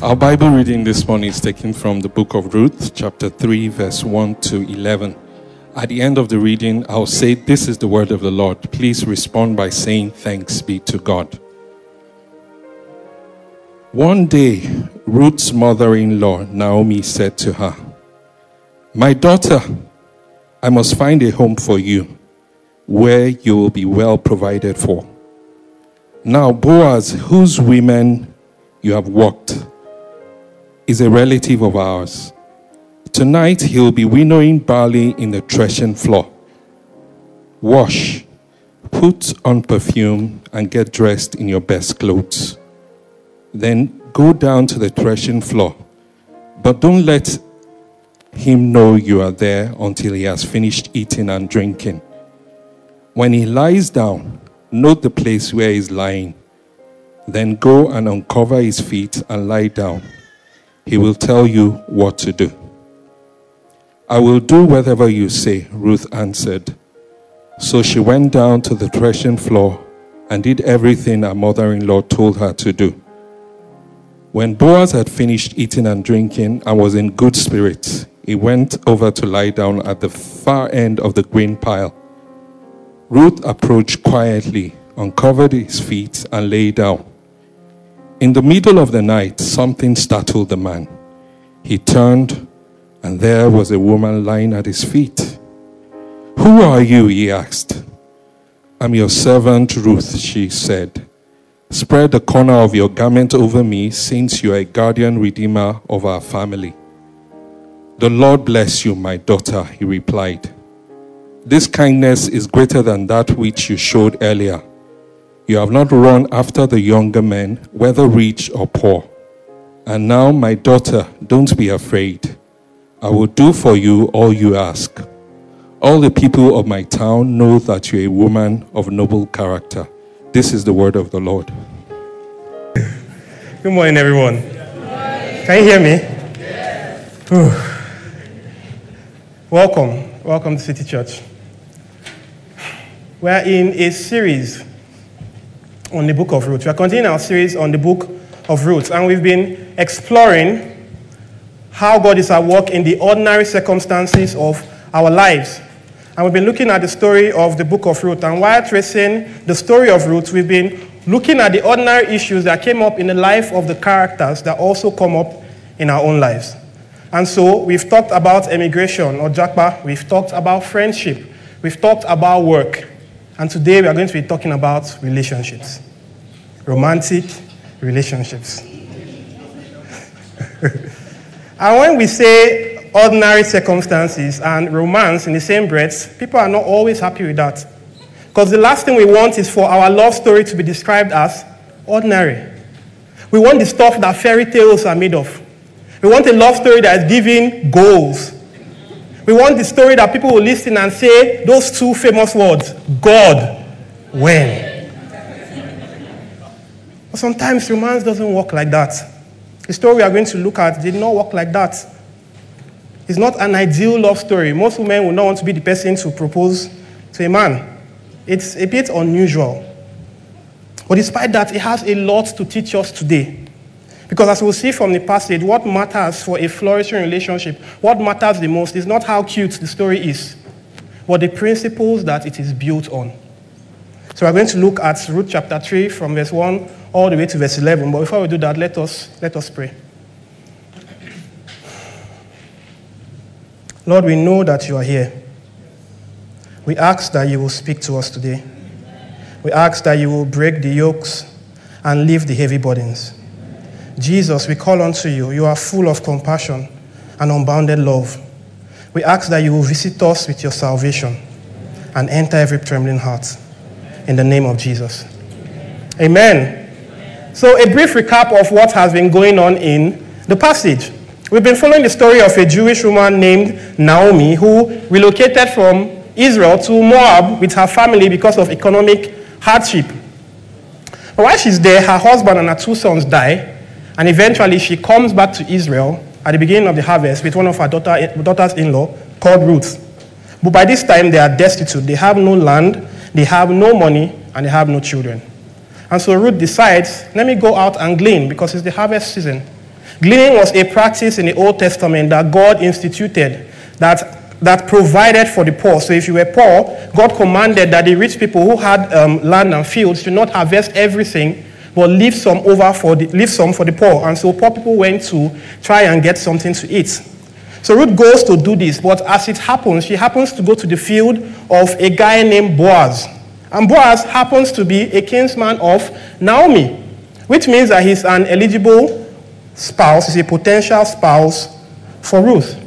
Our Bible reading this morning is taken from the book of Ruth, chapter 3, verse 1 to 11. At the end of the reading, I'll say, This is the word of the Lord. Please respond by saying, Thanks be to God. One day, Ruth's mother in law, Naomi, said to her, My daughter, I must find a home for you where you will be well provided for. Now, Boaz, whose women you have worked, is a relative of ours. Tonight he will be winnowing barley in the threshing floor. Wash, put on perfume, and get dressed in your best clothes. Then go down to the threshing floor. But don't let him know you are there until he has finished eating and drinking. When he lies down, note the place where he is lying. Then go and uncover his feet and lie down. He will tell you what to do. I will do whatever you say, Ruth answered. So she went down to the threshing floor and did everything her mother in law told her to do. When Boaz had finished eating and drinking and was in good spirits, he went over to lie down at the far end of the grain pile. Ruth approached quietly, uncovered his feet, and lay down. In the middle of the night, something startled the man. He turned, and there was a woman lying at his feet. Who are you? he asked. I'm your servant Ruth, she said. Spread the corner of your garment over me, since you are a guardian redeemer of our family. The Lord bless you, my daughter, he replied. This kindness is greater than that which you showed earlier. You have not run after the younger men, whether rich or poor. And now, my daughter, don't be afraid. I will do for you all you ask. All the people of my town know that you're a woman of noble character. This is the word of the Lord. Good morning, everyone. Can you hear me? Yes. Welcome. Welcome to City Church. We're in a series on the book of Ruth. We are continuing our series on the book of Ruth, and we've been exploring how God is at work in the ordinary circumstances of our lives. And we've been looking at the story of the book of Ruth. And while tracing the story of Ruth, we've been looking at the ordinary issues that came up in the life of the characters that also come up in our own lives. And so we've talked about emigration or Japa, we've talked about friendship, we've talked about work, and today we are going to be talking about relationships, romantic relationships. and when we say ordinary circumstances and romance in the same breath, people are not always happy with that. Because the last thing we want is for our love story to be described as ordinary. We want the stuff that fairy tales are made of. We want a love story that is giving goals. We want the story that people will listen and say those two famous words God, when? But sometimes romance doesn't work like that. The story we are going to look at did not work like that. It's not an ideal love story. Most women will not want to be the person to propose to a man. It's a bit unusual. But despite that, it has a lot to teach us today. Because as we'll see from the passage, what matters for a flourishing relationship, what matters the most is not how cute the story is, but the principles that it is built on. So we're going to look at Ruth chapter 3 from verse 1 all the way to verse 11. But before we do that, let us, let us pray. Lord, we know that you are here. We ask that you will speak to us today. We ask that you will break the yokes and lift the heavy burdens. Jesus, we call unto you. You are full of compassion and unbounded love. We ask that you will visit us with your salvation and enter every trembling heart. In the name of Jesus. Amen. So, a brief recap of what has been going on in the passage. We've been following the story of a Jewish woman named Naomi who relocated from Israel to Moab with her family because of economic hardship. But while she's there, her husband and her two sons die, and eventually she comes back to Israel at the beginning of the harvest with one of her daughter, daughters in law called Ruth. But by this time, they are destitute. They have no land, they have no money, and they have no children. And so Ruth decides, let me go out and glean because it's the harvest season. Gleaning was a practice in the Old Testament that God instituted that, that provided for the poor. So if you were poor, God commanded that the rich people who had um, land and fields should not harvest everything, but leave some over for the, leave some for the poor. And so poor people went to try and get something to eat. So Ruth goes to do this, but as it happens, she happens to go to the field of a guy named Boaz. And Boaz happens to be a kinsman of Naomi, which means that he's an eligible spouse, he's a potential spouse for Ruth.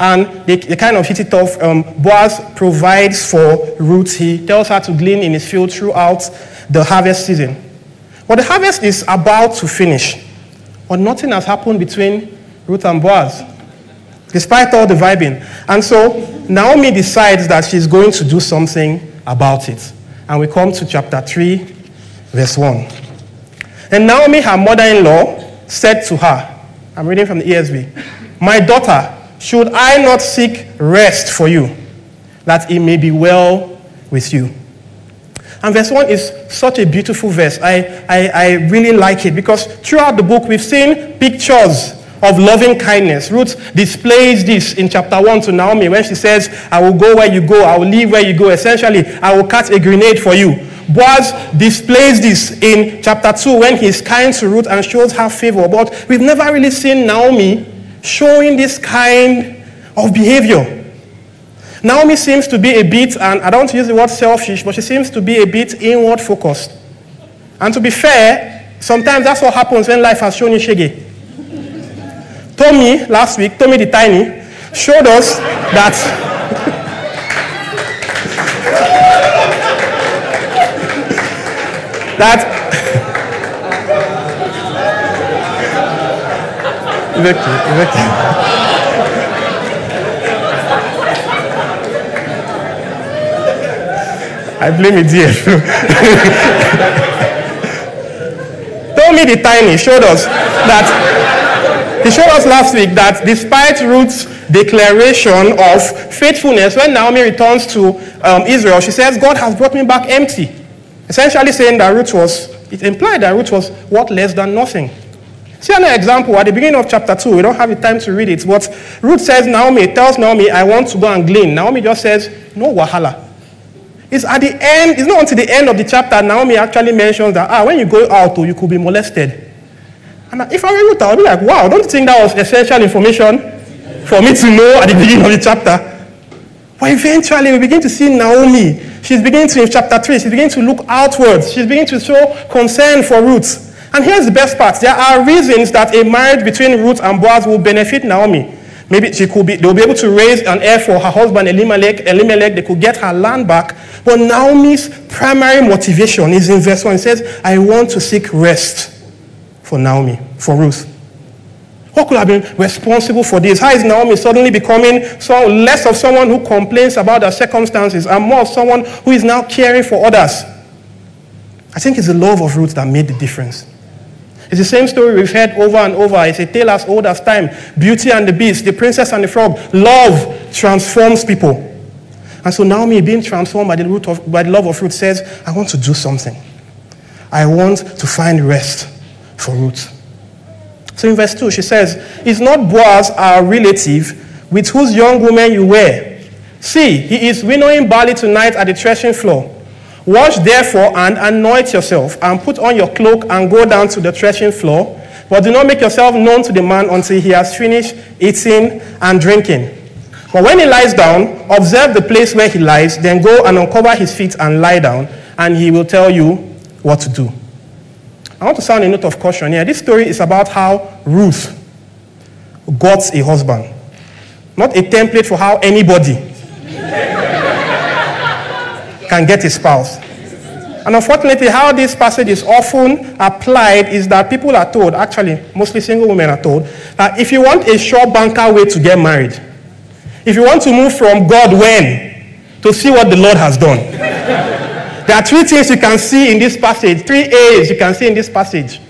And they, they kind of hit it off. Um, Boaz provides for Ruth. He tells her to glean in his field throughout the harvest season. But the harvest is about to finish. But nothing has happened between Ruth and Boaz, despite all the vibing. And so Naomi decides that she's going to do something about it. And we come to chapter 3, verse 1. And Naomi, her mother in law, said to her, I'm reading from the ESV, My daughter, should I not seek rest for you, that it may be well with you? And verse 1 is such a beautiful verse. I, I, I really like it because throughout the book we've seen pictures of loving kindness. Ruth displays this in chapter 1 to Naomi when she says, I will go where you go, I will leave where you go. Essentially, I will catch a grenade for you. Boaz displays this in chapter 2 when he's kind to Ruth and shows her favor. But we've never really seen Naomi showing this kind of behavior. Naomi seems to be a bit, and I don't use the word selfish, but she seems to be a bit inward focused. And to be fair, sometimes that's what happens when life has shown you shaggy. Tommy, last week, Tommy the Tiny, showed us that that Victor, Victor. I blame it here. me the Tiny showed us that he showed us last week that despite Ruth's declaration of faithfulness, when Naomi returns to um, Israel, she says, God has brought me back empty. Essentially saying that Ruth was, it implied that Ruth was what less than nothing. See another example at the beginning of chapter 2. We don't have the time to read it, but Ruth says, Naomi tells Naomi, I want to go and glean. Naomi just says, No wahala. It's at the end, it's not until the end of the chapter Naomi actually mentions that, ah, when you go out, oh, you could be molested. And if I were Ruth, I would be like, wow, don't you think that was essential information for me to know at the beginning of the chapter? But eventually we begin to see Naomi. She's beginning to, in chapter 3, she's beginning to look outwards. She's beginning to show concern for Ruth. And here's the best part. There are reasons that a marriage between Ruth and Boaz will benefit Naomi. Maybe she could be, they'll be able to raise an heir for her husband Elimelech. Elimelech, they could get her land back. But Naomi's primary motivation is in verse 1. It says, I want to seek rest for Naomi, for Ruth? What could have been responsible for this? How is Naomi suddenly becoming so less of someone who complains about their circumstances and more of someone who is now caring for others? I think it's the love of Ruth that made the difference. It's the same story we've heard over and over. It's a tale as old as time. Beauty and the Beast, the princess and the frog. Love transforms people. And so Naomi, being transformed by the, root of, by the love of Ruth, says, I want to do something. I want to find rest for Ruth. So in verse 2, she says, Is not Boaz our relative with whose young woman you were? See, he is winnowing barley tonight at the threshing floor. Wash therefore and anoint yourself, and put on your cloak and go down to the threshing floor. But do not make yourself known to the man until he has finished eating and drinking. But when he lies down, observe the place where he lies, then go and uncover his feet and lie down, and he will tell you what to do. I want to sound a note of caution here. This story is about how Ruth got a husband, not a template for how anybody can get a spouse. And unfortunately, how this passage is often applied is that people are told, actually, mostly single women are told, that if you want a sure banker way to get married, if you want to move from God when to see what the Lord has done, there are three things you can see in this passage, three A's you can see in this passage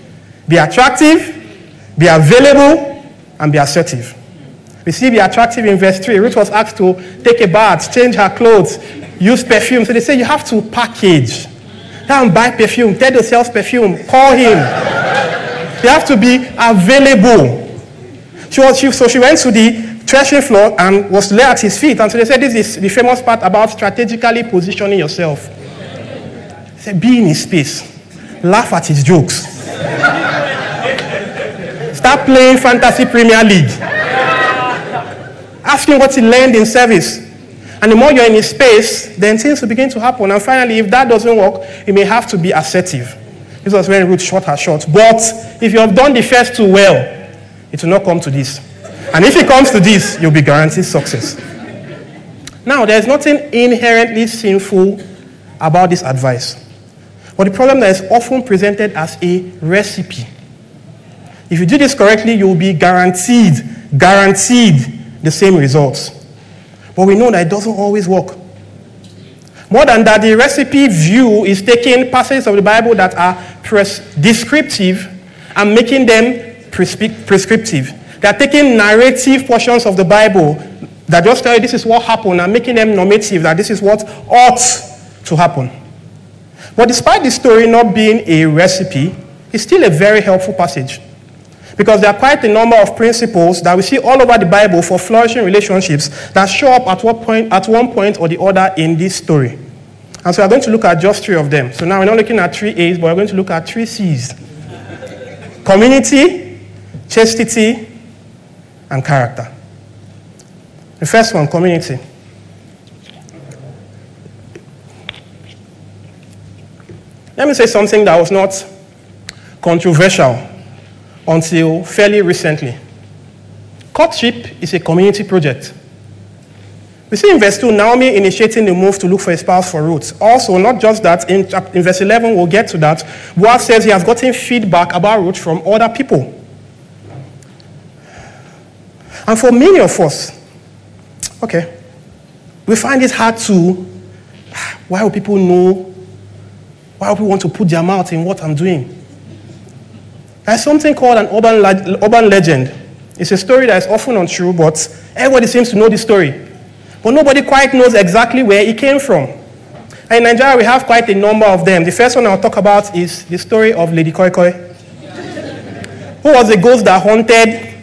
be attractive, be available, and be assertive. We see be attractive in verse 3. Ruth was asked to take a bath, change her clothes, use perfume. So they say you have to package. Go and buy perfume. Tell the sales perfume. Call him. you have to be available. She was, she, so she went to the threshing floor and was lay at his feet. And so they said this is the famous part about strategically positioning yourself. They said, be in his space. Laugh at his jokes. Start playing Fantasy Premier League. Ask him what he learned in service. And the more you're in his space, then things will begin to happen. And finally, if that doesn't work, you may have to be assertive. This was when Ruth shot her shot. But if you have done the first two well, it will not come to this. And if it comes to this, you'll be guaranteed success. Now, there's nothing inherently sinful about this advice. But the problem that is often presented as a recipe. If you do this correctly, you will be guaranteed, guaranteed the same results. But we know that it doesn't always work. More than that, the recipe view is taking passages of the Bible that are pres- descriptive and making them prescrip- prescriptive. They are taking narrative portions of the Bible that just tell you this is what happened and making them normative, that this is what ought to happen. But despite the story not being a recipe, it's still a very helpful passage. Because there are quite a number of principles that we see all over the Bible for flourishing relationships that show up at, what point, at one point or the other in this story. And so we're going to look at just three of them. So now we're not looking at three A's, but we're going to look at three C's community, chastity, and character. The first one, community. Let me say something that was not controversial until fairly recently. Courtship is a community project. We see in verse 2 Naomi initiating the move to look for a spouse for Ruth. Also, not just that, in, in verse 11, we'll get to that. Boaz says he has gotten feedback about Ruth from other people. And for many of us, okay, we find it hard to, why will people know? Why will people want to put their mouth in what I'm doing? There's something called an urban, urban legend. It's a story that is often untrue, but everybody seems to know the story. But nobody quite knows exactly where it came from. And in Nigeria, we have quite a number of them. The first one I'll talk about is the story of Lady Koi Koi, who was a ghost that haunted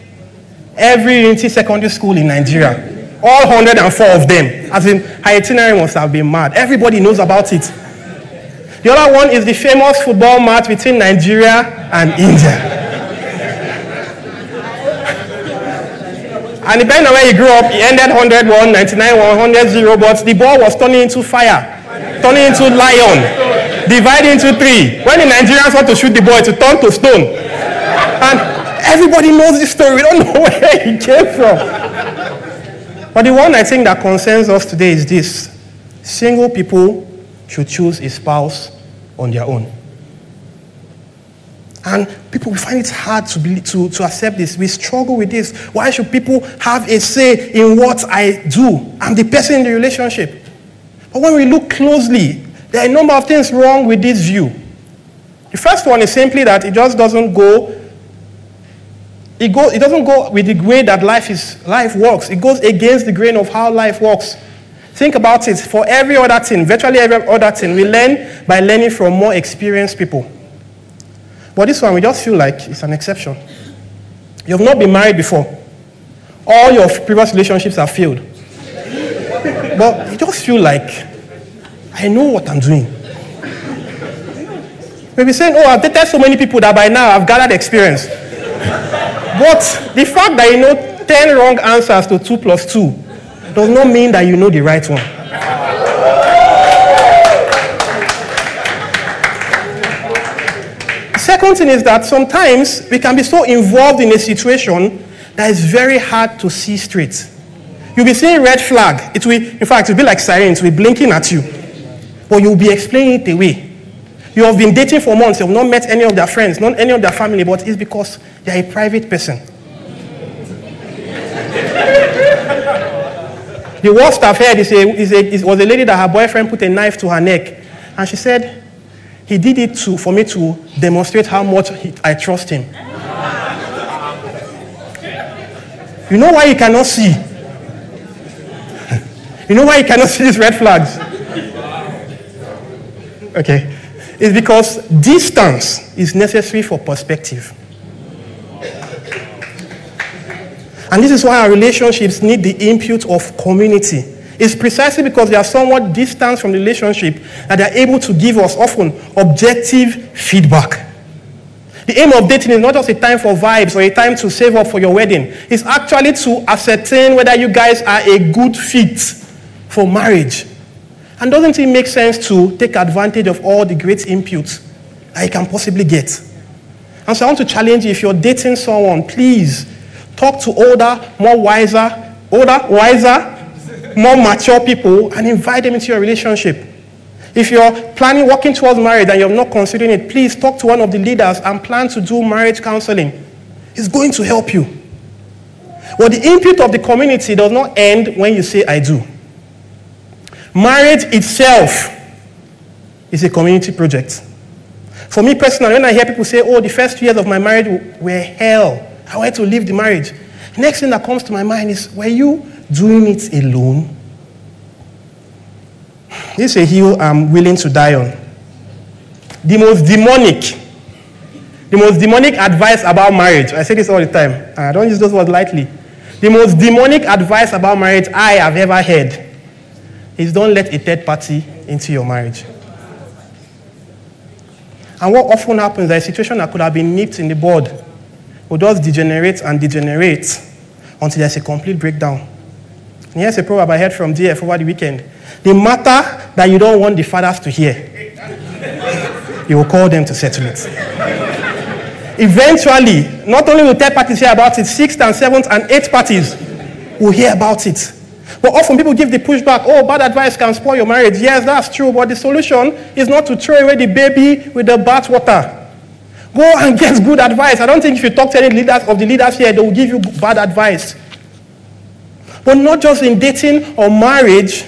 every Unity secondary school in Nigeria. All 104 of them. As in, her itinerary must have been mad. Everybody knows about it. The other one is the famous football match between Nigeria and India. and depending on where he grew up, he ended 101, 99, 100, 0, but the ball was turning into fire, turning into lion, dividing into three. When the Nigerians want to shoot the ball, it turn to stone. And everybody knows this story. We don't know where it came from. But the one I think that concerns us today is this single people should choose a spouse on their own. And people find it hard to, be, to, to accept this. We struggle with this. Why should people have a say in what I do? I'm the person in the relationship. But when we look closely, there are a number of things wrong with this view. The first one is simply that it just doesn't go it, go, it doesn't go with the way that life, is, life works. It goes against the grain of how life works. Think about it. For every other thing, virtually every other thing, we learn by learning from more experienced people. But this one, we just feel like it's an exception. You have not been married before. All your previous relationships have failed. but you just feel like, I know what I'm doing. Maybe saying, oh, I've dated so many people that by now I've gathered experience. but the fact that you know 10 wrong answers to 2 plus 2 does not mean that you know the right one. Second thing is that sometimes we can be so involved in a situation that it's very hard to see straight. You'll be seeing red flag. It will, in fact, it'll be like sirens. Will be blinking at you. But you'll be explaining it away. You have been dating for months, you have not met any of their friends, not any of their family, but it's because they are a private person. The worst I've heard is, a, is, a, is was a lady that her boyfriend put a knife to her neck. And she said, he did it to, for me to demonstrate how much he, I trust him. you know why you cannot see? you know why you cannot see these red flags? Okay. It's because distance is necessary for perspective. And this is why our relationships need the input of community. It's precisely because they are somewhat distant from the relationship that they are able to give us often objective feedback. The aim of dating is not just a time for vibes or a time to save up for your wedding. It's actually to ascertain whether you guys are a good fit for marriage. And doesn't it make sense to take advantage of all the great inputs that you can possibly get? And so I want to challenge you if you're dating someone, please Talk to older, more wiser, older, wiser, more mature people and invite them into your relationship. If you're planning working towards marriage and you're not considering it, please talk to one of the leaders and plan to do marriage counseling. It's going to help you. Well, the input of the community does not end when you say, I do. Marriage itself is a community project. For me personally, when I hear people say, oh, the first two years of my marriage were hell, I wanted to leave the marriage. Next thing that comes to my mind is, were you doing it alone? This is a hill I'm willing to die on. The most demonic, the most demonic advice about marriage, I say this all the time, I don't use those words lightly. The most demonic advice about marriage I have ever heard is don't let a third party into your marriage. And what often happens is a situation that could have been nipped in the bud will just degenerate and degenerate until there's a complete breakdown. And here's a proverb I heard from DF over the weekend. The matter that you don't want the fathers to hear, you will call them to settle it. Eventually, not only will third parties hear about it, sixth and seventh and eighth parties will hear about it. But often people give the pushback, oh, bad advice can spoil your marriage. Yes, that's true, but the solution is not to throw away the baby with the bathwater. Go and get good advice. I don't think if you talk to any leaders of the leaders here, they will give you bad advice. But not just in dating or marriage.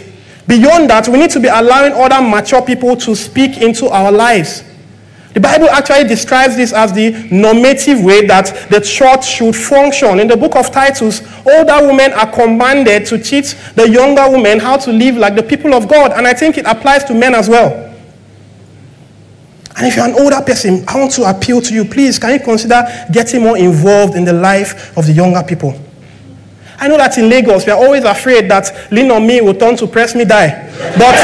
Beyond that, we need to be allowing other mature people to speak into our lives. The Bible actually describes this as the normative way that the church should function. In the book of Titus, older women are commanded to teach the younger women how to live like the people of God. And I think it applies to men as well. And if you're an older person, I want to appeal to you. Please, can you consider getting more involved in the life of the younger people? I know that in Lagos, we are always afraid that lean on me will turn to press me die. But,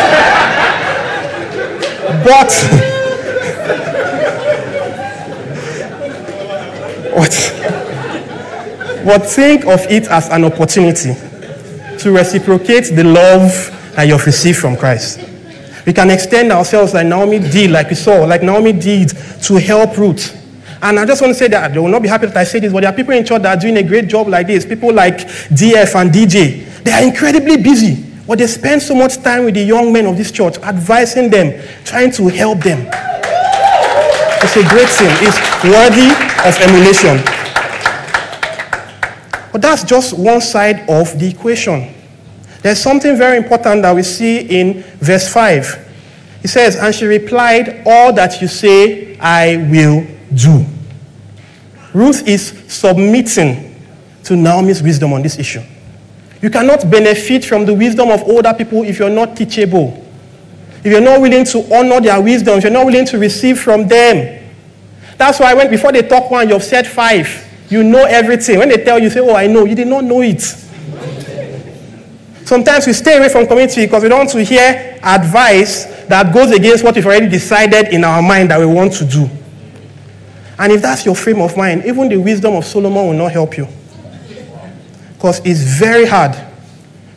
but, what, but think of it as an opportunity to reciprocate the love that you've received from Christ. We can extend ourselves like Naomi did, like we saw, like Naomi did to help Ruth. And I just want to say that they will not be happy that I say this, but there are people in church that are doing a great job like this. People like DF and DJ. They are incredibly busy, but they spend so much time with the young men of this church, advising them, trying to help them. It's a great thing. It's worthy of emulation. But that's just one side of the equation. There's something very important that we see in verse 5. He says, And she replied, All that you say, I will do. Ruth is submitting to Naomi's wisdom on this issue. You cannot benefit from the wisdom of older people if you're not teachable. If you're not willing to honor their wisdom, if you're not willing to receive from them. That's why when before they talk one, you've said five. You know everything. When they tell you, say, Oh, I know, you did not know it. Sometimes we stay away from community because we don't want to hear advice that goes against what we've already decided in our mind that we want to do. And if that's your frame of mind, even the wisdom of Solomon will not help you. Because it's very hard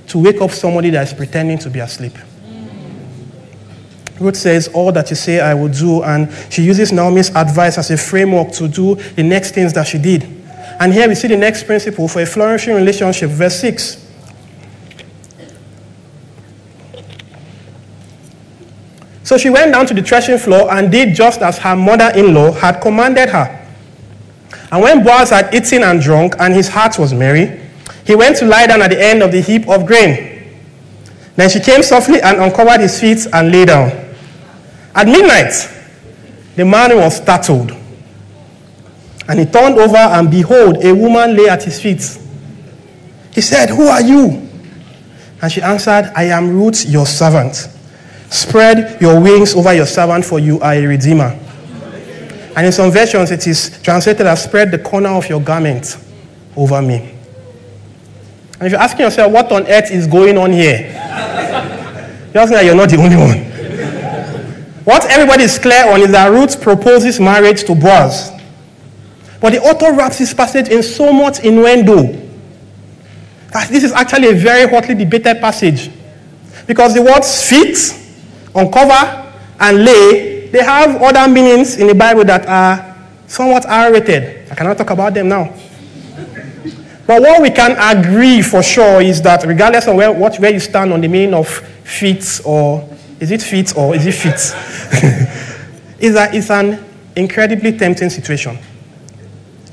to wake up somebody that is pretending to be asleep. Ruth says, All that you say, I will do. And she uses Naomi's advice as a framework to do the next things that she did. And here we see the next principle for a flourishing relationship, verse 6. So she went down to the threshing floor and did just as her mother in law had commanded her. And when Boaz had eaten and drunk, and his heart was merry, he went to lie down at the end of the heap of grain. Then she came softly and uncovered his feet and lay down. At midnight, the man was startled. And he turned over, and behold, a woman lay at his feet. He said, Who are you? And she answered, I am Ruth, your servant. Spread your wings over your servant, for you are a redeemer. And in some versions, it is translated as spread the corner of your garment over me. And if you're asking yourself, what on earth is going on here? Just know you're not the only one. What everybody is clear on is that Ruth proposes marriage to Boaz. But the author wraps this passage in so much innuendo that this is actually a very hotly debated passage. Because the words fit, uncover, and lay they have other meanings in the Bible that are somewhat R-rated. I cannot talk about them now. But what we can agree for sure is that regardless of where, what, where you stand on the meaning of fit or is it fit or is it fit, is that it's an incredibly tempting situation.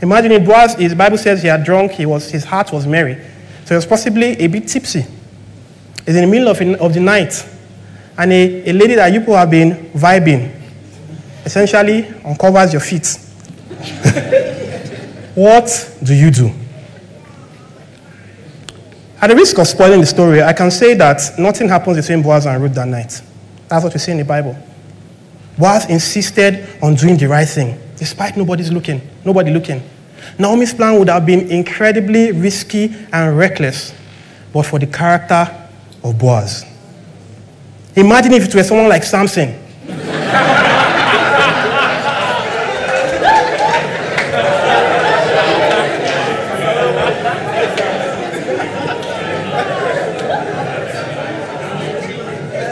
Imagine it was, his Bible says he had drunk, he was, his heart was merry. So he was possibly a bit tipsy. It's in the middle of, of the night. And a, a lady that you people have been vibing essentially uncovers your feet. what do you do? At the risk of spoiling the story, I can say that nothing happens between Boaz and Ruth that night. That's what we see in the Bible. Boaz insisted on doing the right thing, despite nobody's looking, nobody looking. Naomi's plan would have been incredibly risky and reckless, but for the character of Boaz. Imagine if it were someone like Samson.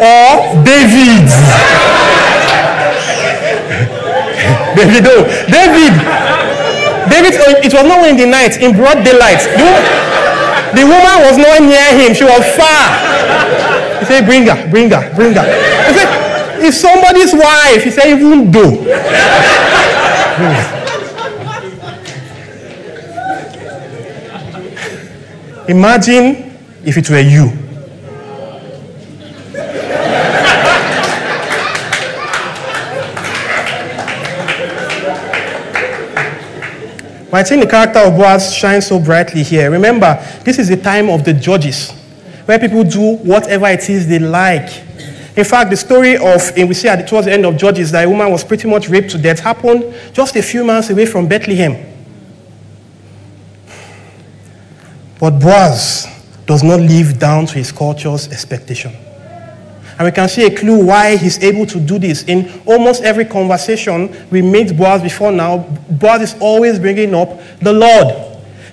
or David. David, oh, David. David, oh, it was not in the night, in broad daylight. The, the woman was not near him, she was far. He said, Bring her, bring her, bring her. He said, It's somebody's wife. He said, Even though. Imagine if it were you. I think the character of Boaz shines so brightly here. Remember, this is the time of the judges, where people do whatever it is they like. In fact, the story of, and we see at, towards the end of Judges, that a woman was pretty much raped to death, happened just a few miles away from Bethlehem. But Boaz does not live down to his culture's expectation. And we can see a clue why he's able to do this. In almost every conversation we meet Boaz before now, Boaz is always bringing up the Lord.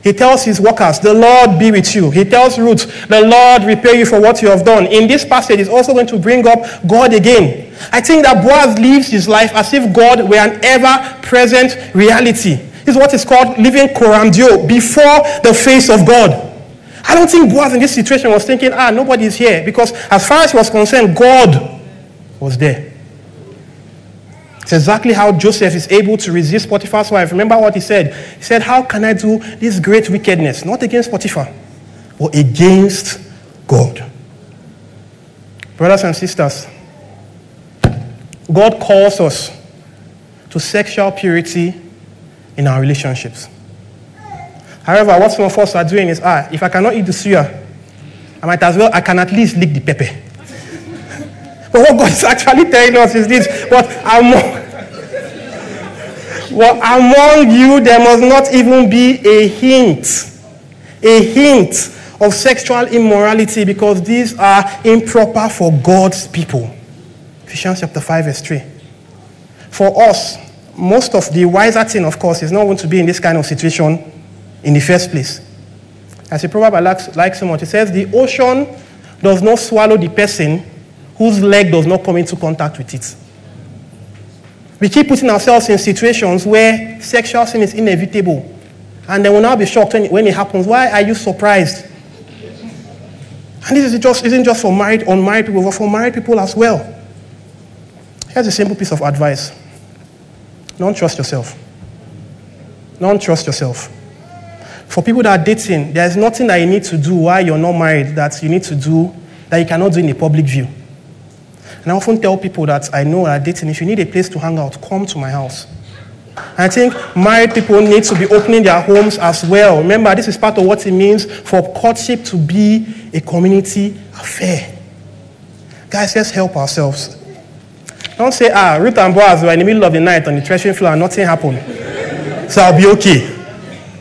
He tells his workers, The Lord be with you. He tells Ruth, The Lord repay you for what you have done. In this passage, he's also going to bring up God again. I think that Boaz lives his life as if God were an ever present reality. This is what is called living coram Deo, before the face of God. I don't think Boaz in this situation was thinking, ah, nobody is here. Because as far as he was concerned, God was there. It's exactly how Joseph is able to resist Potiphar's wife. Remember what he said? He said, How can I do this great wickedness? Not against Potiphar, but against God. Brothers and sisters, God calls us to sexual purity in our relationships. However, what some of us are doing is, ah, if I cannot eat the suya, I might as well, I can at least lick the pepper. But what God is actually telling us is this, but among, well, among you there must not even be a hint, a hint of sexual immorality because these are improper for God's people. Ephesians chapter 5 verse 3. For us, most of the wiser thing, of course, is not going to be in this kind of situation in the first place. As a proverb I like, like so much, it says, The ocean does not swallow the person whose leg does not come into contact with it. We keep putting ourselves in situations where sexual sin is inevitable. And then we'll now be shocked when, when it happens. Why are you surprised? And this is just, isn't just for married, unmarried people, but for married people as well. Here's a simple piece of advice don't trust yourself. Don't trust yourself. For people that are dating, there's nothing that you need to do while you're not married that you need to do that you cannot do in a public view. And I often tell people that I know are dating, if you need a place to hang out, come to my house. I think married people need to be opening their homes as well. Remember, this is part of what it means for courtship to be a community affair. Guys, let's help ourselves. Don't say, ah, Ruth and Boaz were in the middle of the night on the threshing floor and nothing happened. So I'll be okay.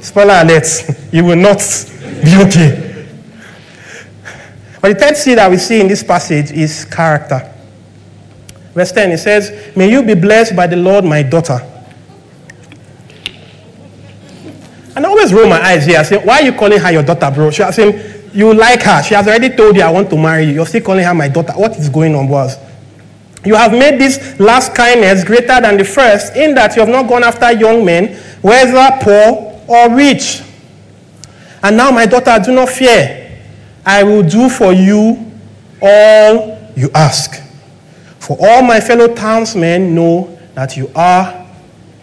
Spoiler alert, you will not be okay. But the third seed that we see in this passage is character. Verse 10, it says, May you be blessed by the Lord, my daughter. And I always roll my eyes here. I say, Why are you calling her your daughter, bro? She was saying, You like her. She has already told you, I want to marry you. You're still calling her my daughter. What is going on, boss? You have made this last kindness greater than the first, in that you have not gone after young men, whether poor or rich. And now, my daughter, do not fear. I will do for you all you ask. For all my fellow townsmen know that you are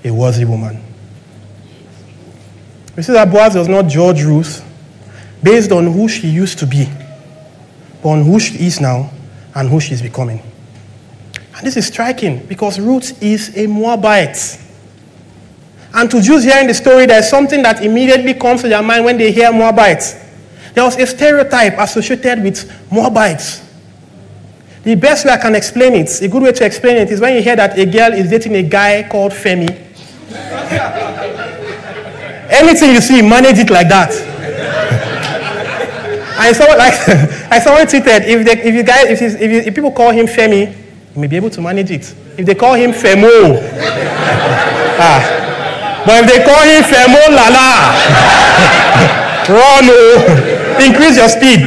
a worthy woman. We see that Boaz does not judge Ruth based on who she used to be, but on who she is now and who she is becoming. And this is striking because Ruth is a Moabite. And to Jews hearing the story, there's something that immediately comes to their mind when they hear Moabites. There was a stereotype associated with Moabites. The best way I can explain it, a good way to explain it, is when you hear that a girl is dating a guy called Femi. Anything you see, manage it like that. I saw like I saw it tweeted if they, if you guys if, if, you, if people call him Femi, you may be able to manage it. If they call him Femo, ah, but if they call him Femo Lala, run, oh, increase your speed.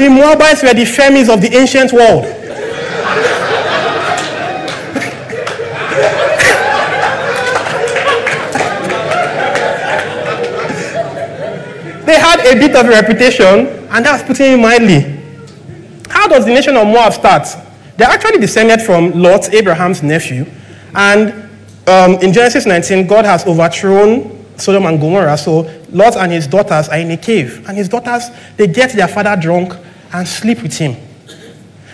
The Moabites were the Femis of the ancient world. they had a bit of a reputation, and that's putting it mildly. How does the nation of Moab start? They're actually descended from Lot, Abraham's nephew, and um, in Genesis 19, God has overthrown Sodom and Gomorrah. So Lot and his daughters are in a cave, and his daughters they get their father drunk and sleep with him.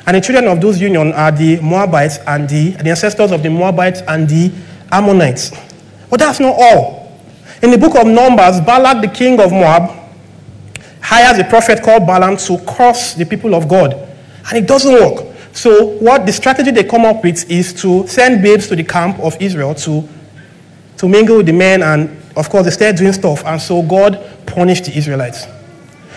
And the children of those union are the Moabites and the, the ancestors of the Moabites and the Ammonites. But that's not all. In the book of Numbers, Balak, the king of Moab, hires a prophet called Balaam to curse the people of God. And it doesn't work. So, what the strategy they come up with is to send babes to the camp of Israel to, to mingle with the men, and of course, they start doing stuff. And so, God punished the Israelites.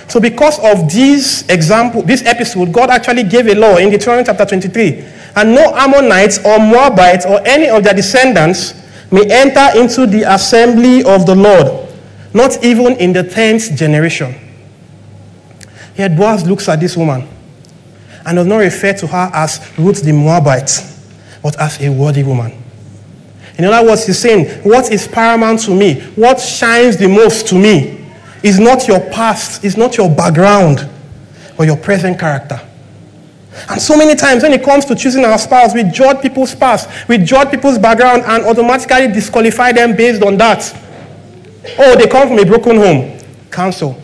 So, because of this example, this episode, God actually gave a law in Deuteronomy chapter 23. And no Ammonites or Moabites or any of their descendants may enter into the assembly of the Lord, not even in the tenth generation. Yet Boaz looks at this woman and does not refer to her as Ruth the Moabite, but as a worthy woman. In other words, he's saying, What is paramount to me, what shines the most to me, is not your past, is not your background, but your present character. And so many times when it comes to choosing our spouse, we judge people's past, we judge people's background, and automatically disqualify them based on that. Oh, they come from a broken home. Cancel.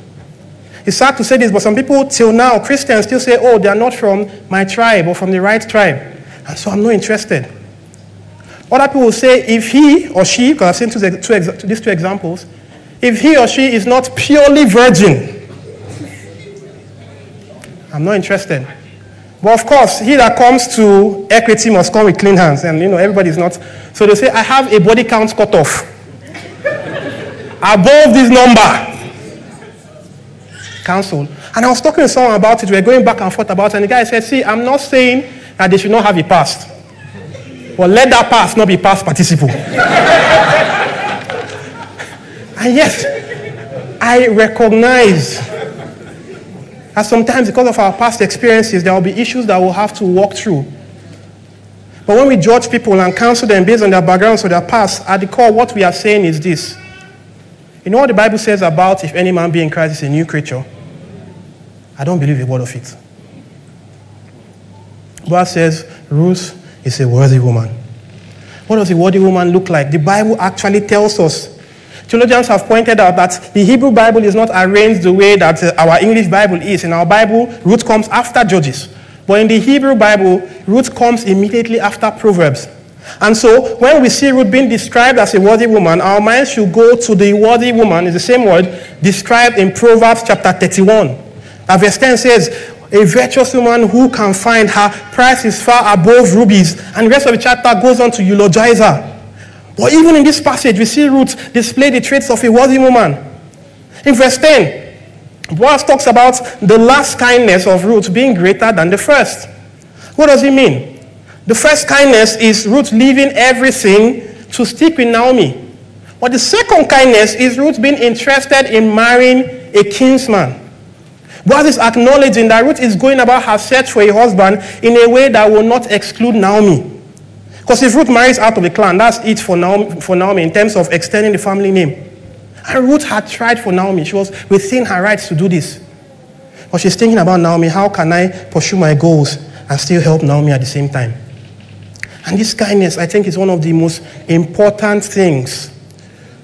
It's sad to say this, but some people till now, Christians still say, oh, they are not from my tribe or from the right tribe. And so I'm not interested. Other people will say, if he or she, because I've seen these two examples, if he or she is not purely virgin, I'm not interested. But of course, he that comes to equity must come with clean hands, and you know everybody's not. So they say, I have a body count cut off above this number. Council. And I was talking to someone about it. We were going back and forth about it, and the guy said, See, I'm not saying that they should not have a past. But let that past not be past participle. and yes, I recognize that sometimes because of our past experiences, there will be issues that we'll have to walk through. But when we judge people and counsel them based on their backgrounds or their past, at the core, what we are saying is this. You know what the Bible says about if any man be in Christ is a new creature? I don't believe a word of it. God says Ruth is a worthy woman. What does a worthy woman look like? The Bible actually tells us. Theologians have pointed out that the Hebrew Bible is not arranged the way that uh, our English Bible is. In our Bible, Ruth comes after Judges. But in the Hebrew Bible, Ruth comes immediately after Proverbs. And so, when we see Ruth being described as a worthy woman, our minds should go to the worthy woman, is the same word, described in Proverbs chapter 31. And verse 10 says, A virtuous woman who can find her price is far above rubies. And the rest of the chapter goes on to eulogize her. But even in this passage, we see Ruth display the traits of a worthy woman. In verse 10, Boaz talks about the last kindness of Ruth being greater than the first. What does he mean? The first kindness is Ruth leaving everything to stick with Naomi. But the second kindness is Ruth being interested in marrying a kinsman. Boaz is acknowledging that Ruth is going about her search for a husband in a way that will not exclude Naomi. Because if Ruth marries out of the clan, that's it for Naomi, for Naomi in terms of extending the family name. And Ruth had tried for Naomi. She was within her rights to do this. But she's thinking about Naomi how can I pursue my goals and still help Naomi at the same time? And this kindness, I think, is one of the most important things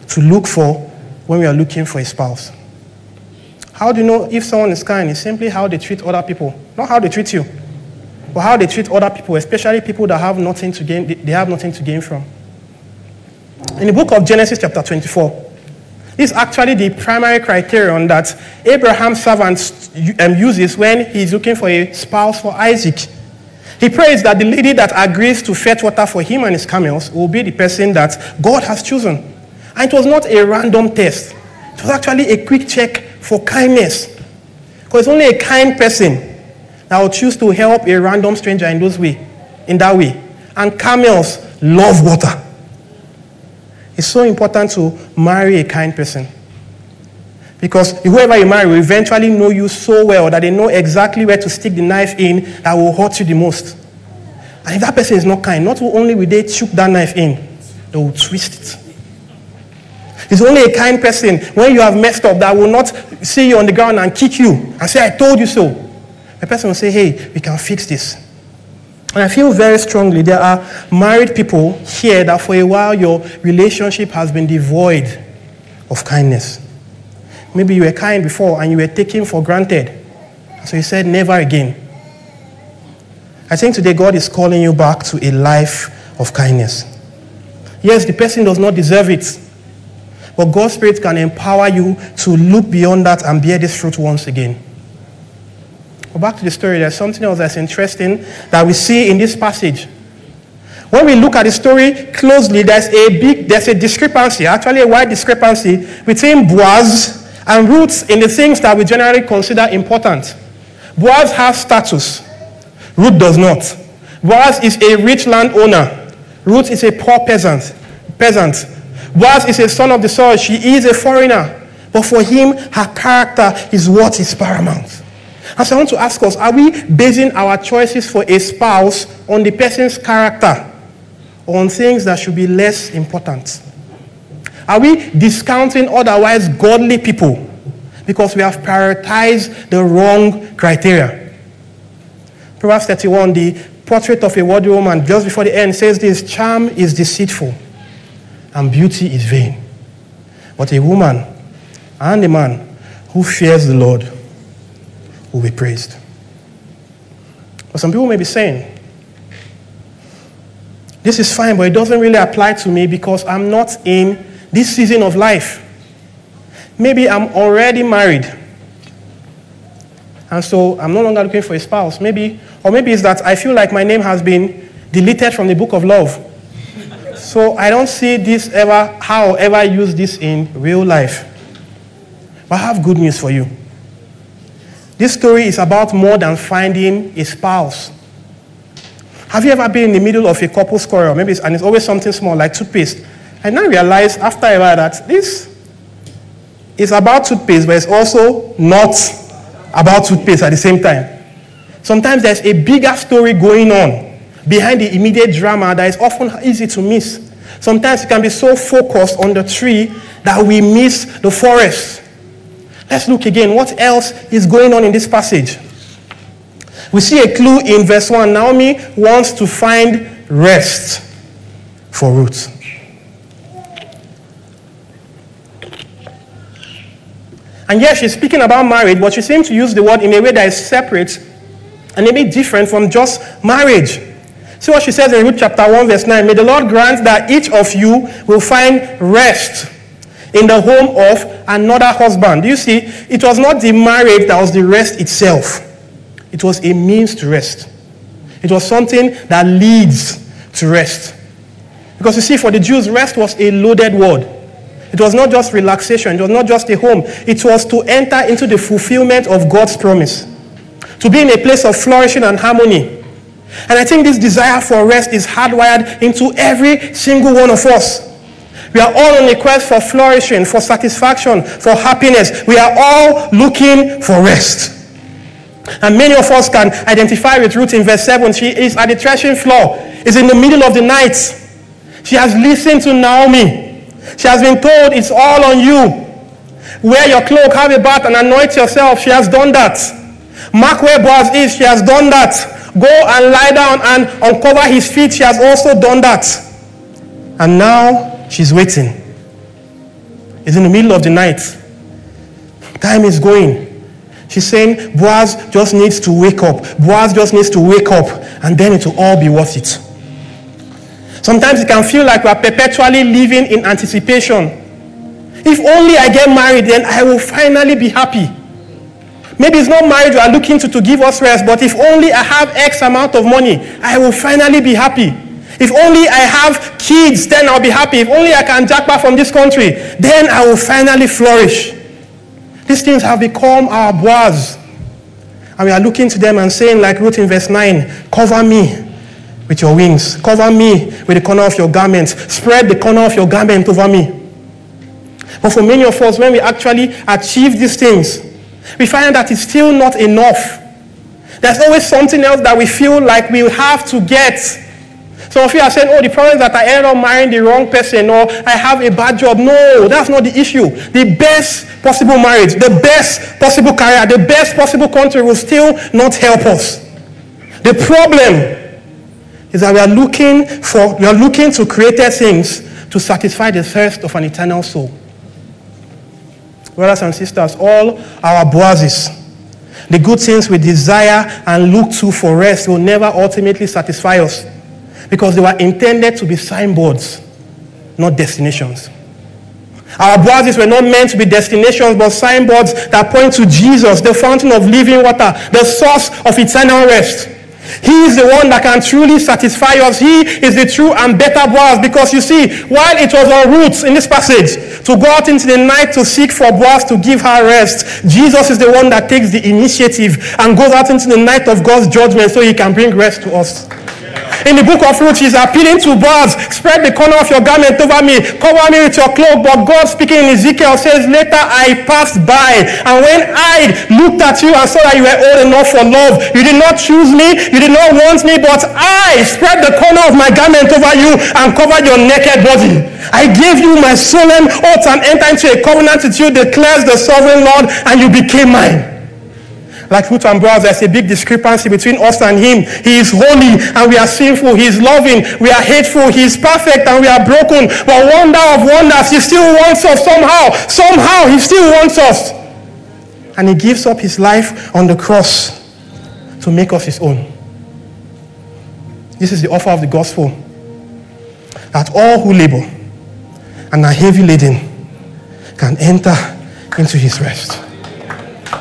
to look for when we are looking for a spouse. How do you know if someone is kind? It's simply how they treat other people, not how they treat you, but how they treat other people, especially people that have nothing to gain, they have nothing to gain from. In the book of Genesis, chapter 24, this is actually the primary criterion that Abraham's servant um, uses when he's looking for a spouse for Isaac. He prays that the lady that agrees to fetch water for him and his camels will be the person that God has chosen. And it was not a random test, it was actually a quick check for kindness. Because only a kind person that will choose to help a random stranger in those way, in that way. And camels love water. It's so important to marry a kind person. Because whoever you marry will eventually know you so well that they know exactly where to stick the knife in that will hurt you the most. And if that person is not kind, not only will they choke that knife in, they will twist it. It's only a kind person when you have messed up that will not see you on the ground and kick you and say, I told you so. The person will say, hey, we can fix this. And I feel very strongly there are married people here that for a while your relationship has been devoid of kindness. Maybe you were kind before and you were taken for granted. So you said, never again. I think today God is calling you back to a life of kindness. Yes, the person does not deserve it. But God's Spirit can empower you to look beyond that and bear this fruit once again. Back to the story, there's something else that's interesting that we see in this passage. When we look at the story closely, there's a big, there's a discrepancy, actually a wide discrepancy between Boaz and Ruth in the things that we generally consider important. Boaz has status. Ruth does not. Boaz is a rich landowner. Ruth is a poor peasant. Peasant. Boaz is a son of the soil. She is a foreigner. But for him, her character is what is paramount. And so I want to ask us are we basing our choices for a spouse on the person's character or on things that should be less important? Are we discounting otherwise godly people because we have prioritized the wrong criteria? Proverbs 31, the portrait of a worthy woman, just before the end, says this charm is deceitful and beauty is vain. But a woman and a man who fears the Lord will be praised. But some people may be saying, this is fine, but it doesn't really apply to me because I'm not in this season of life. Maybe I'm already married. And so I'm no longer looking for a spouse. Maybe, or maybe it's that I feel like my name has been deleted from the book of love. So I don't see this ever, how ever use this in real life. But I have good news for you. This story is about more than finding a spouse. Have you ever been in the middle of a couple's quarrel? Maybe it's, and it's always something small like toothpaste. And I now realize after a while that this is about toothpaste, but it's also not about toothpaste at the same time. Sometimes there's a bigger story going on behind the immediate drama that is often easy to miss. Sometimes we can be so focused on the tree that we miss the forest. Let's look again. What else is going on in this passage? We see a clue in verse 1. Naomi wants to find rest for Ruth. And yes, she's speaking about marriage, but she seems to use the word in a way that is separate and a bit different from just marriage. See what she says in Ruth chapter 1, verse 9. May the Lord grant that each of you will find rest in the home of another husband. You see? It was not the marriage that was the rest itself, it was a means to rest. It was something that leads to rest. Because you see, for the Jews, rest was a loaded word. It was not just relaxation, it was not just a home. It was to enter into the fulfillment of God's promise, to be in a place of flourishing and harmony. And I think this desire for rest is hardwired into every single one of us. We are all on a quest for flourishing, for satisfaction, for happiness. We are all looking for rest. And many of us can identify with Ruth in verse 7. She is at the threshing floor, is in the middle of the night. She has listened to Naomi. She has been told it's all on you. Wear your cloak, have a bath, and anoint yourself. She has done that. Mark where Boaz is. She has done that. Go and lie down and uncover his feet. She has also done that. And now she's waiting. It's in the middle of the night. Time is going. She's saying Boaz just needs to wake up. Boaz just needs to wake up, and then it will all be worth it. Sometimes it can feel like we are perpetually living in anticipation. If only I get married, then I will finally be happy. Maybe it's not marriage we are looking to to give us rest, but if only I have X amount of money, I will finally be happy. If only I have kids, then I'll be happy. If only I can jackpot from this country, then I will finally flourish. These things have become our Boaz. And we are looking to them and saying, like Ruth in verse 9, cover me with your wings. Cover me with the corner of your garment. Spread the corner of your garment over me. But for many of us, when we actually achieve these things, we find that it's still not enough. There's always something else that we feel like we have to get. Some of you are saying, oh, the problem is that I ended up marrying the wrong person or I have a bad job. No, that's not the issue. The best possible marriage, the best possible career, the best possible country will still not help us. The problem is that we are looking for, we are looking to created things to satisfy the thirst of an eternal soul. Brothers and sisters, all our Boazes, the good things we desire and look to for rest will never ultimately satisfy us because they were intended to be signboards, not destinations. Our Boazes were not meant to be destinations, but signboards that point to Jesus, the fountain of living water, the source of eternal rest. He is the one that can truly satisfy us. He is the true and better Boaz because you see, while it was our Ruth in this passage to go out into the night to seek for Boaz to give her rest, Jesus is the one that takes the initiative and goes out into the night of God's judgment so he can bring rest to us. In the book of Ruth, she's appealing to Boaz, spread the corner of your garment over me, cover me with your cloak. But God speaking in Ezekiel says, later I passed by. And when I looked at you and saw that you were old enough for love, you did not choose me, you did not want me, but I spread the corner of my garment over you and covered your naked body. I gave you my solemn oath and entered into a covenant with you, declares the sovereign Lord, and you became mine like Ruth and Boaz, there's a big discrepancy between us and him. He is holy and we are sinful. He is loving. We are hateful. He is perfect and we are broken. But wonder of wonders, he still wants us somehow. Somehow, he still wants us. And he gives up his life on the cross to make us his own. This is the offer of the gospel. That all who labor and are heavy laden can enter into his rest.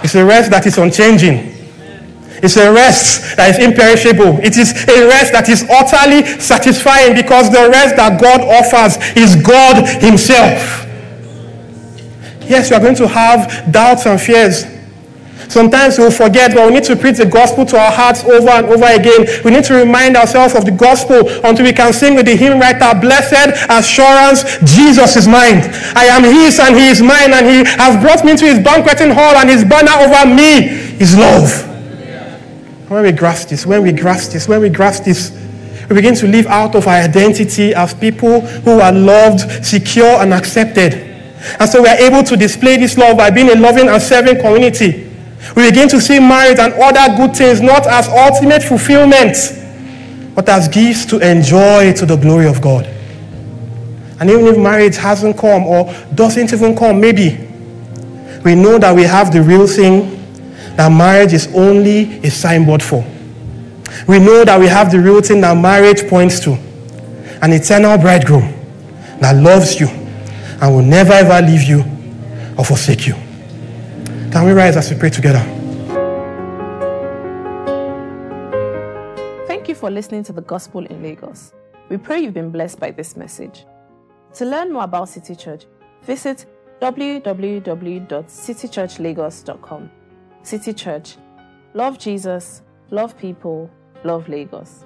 It's a rest that is unchanging. It's a rest that is imperishable. It is a rest that is utterly satisfying because the rest that God offers is God Himself. Yes, you are going to have doubts and fears. Sometimes we'll forget, but we need to preach the gospel to our hearts over and over again. We need to remind ourselves of the gospel until we can sing with the hymn writer, Blessed assurance, Jesus is mine. I am his and he is mine, and he has brought me into his banqueting hall, and his banner over me is love. When we grasp this, when we grasp this, when we grasp this, we begin to live out of our identity as people who are loved, secure, and accepted. And so we are able to display this love by being a loving and serving community. We begin to see marriage and other good things not as ultimate fulfillment, but as gifts to enjoy to the glory of God. And even if marriage hasn't come or doesn't even come, maybe we know that we have the real thing that marriage is only a signboard for. We know that we have the real thing that marriage points to an eternal bridegroom that loves you and will never ever leave you or forsake you. Can we rise as we pray together? Thank you for listening to the Gospel in Lagos. We pray you've been blessed by this message. To learn more about City Church, visit www.citychurchlagos.com. City Church. Love Jesus, love people, love Lagos.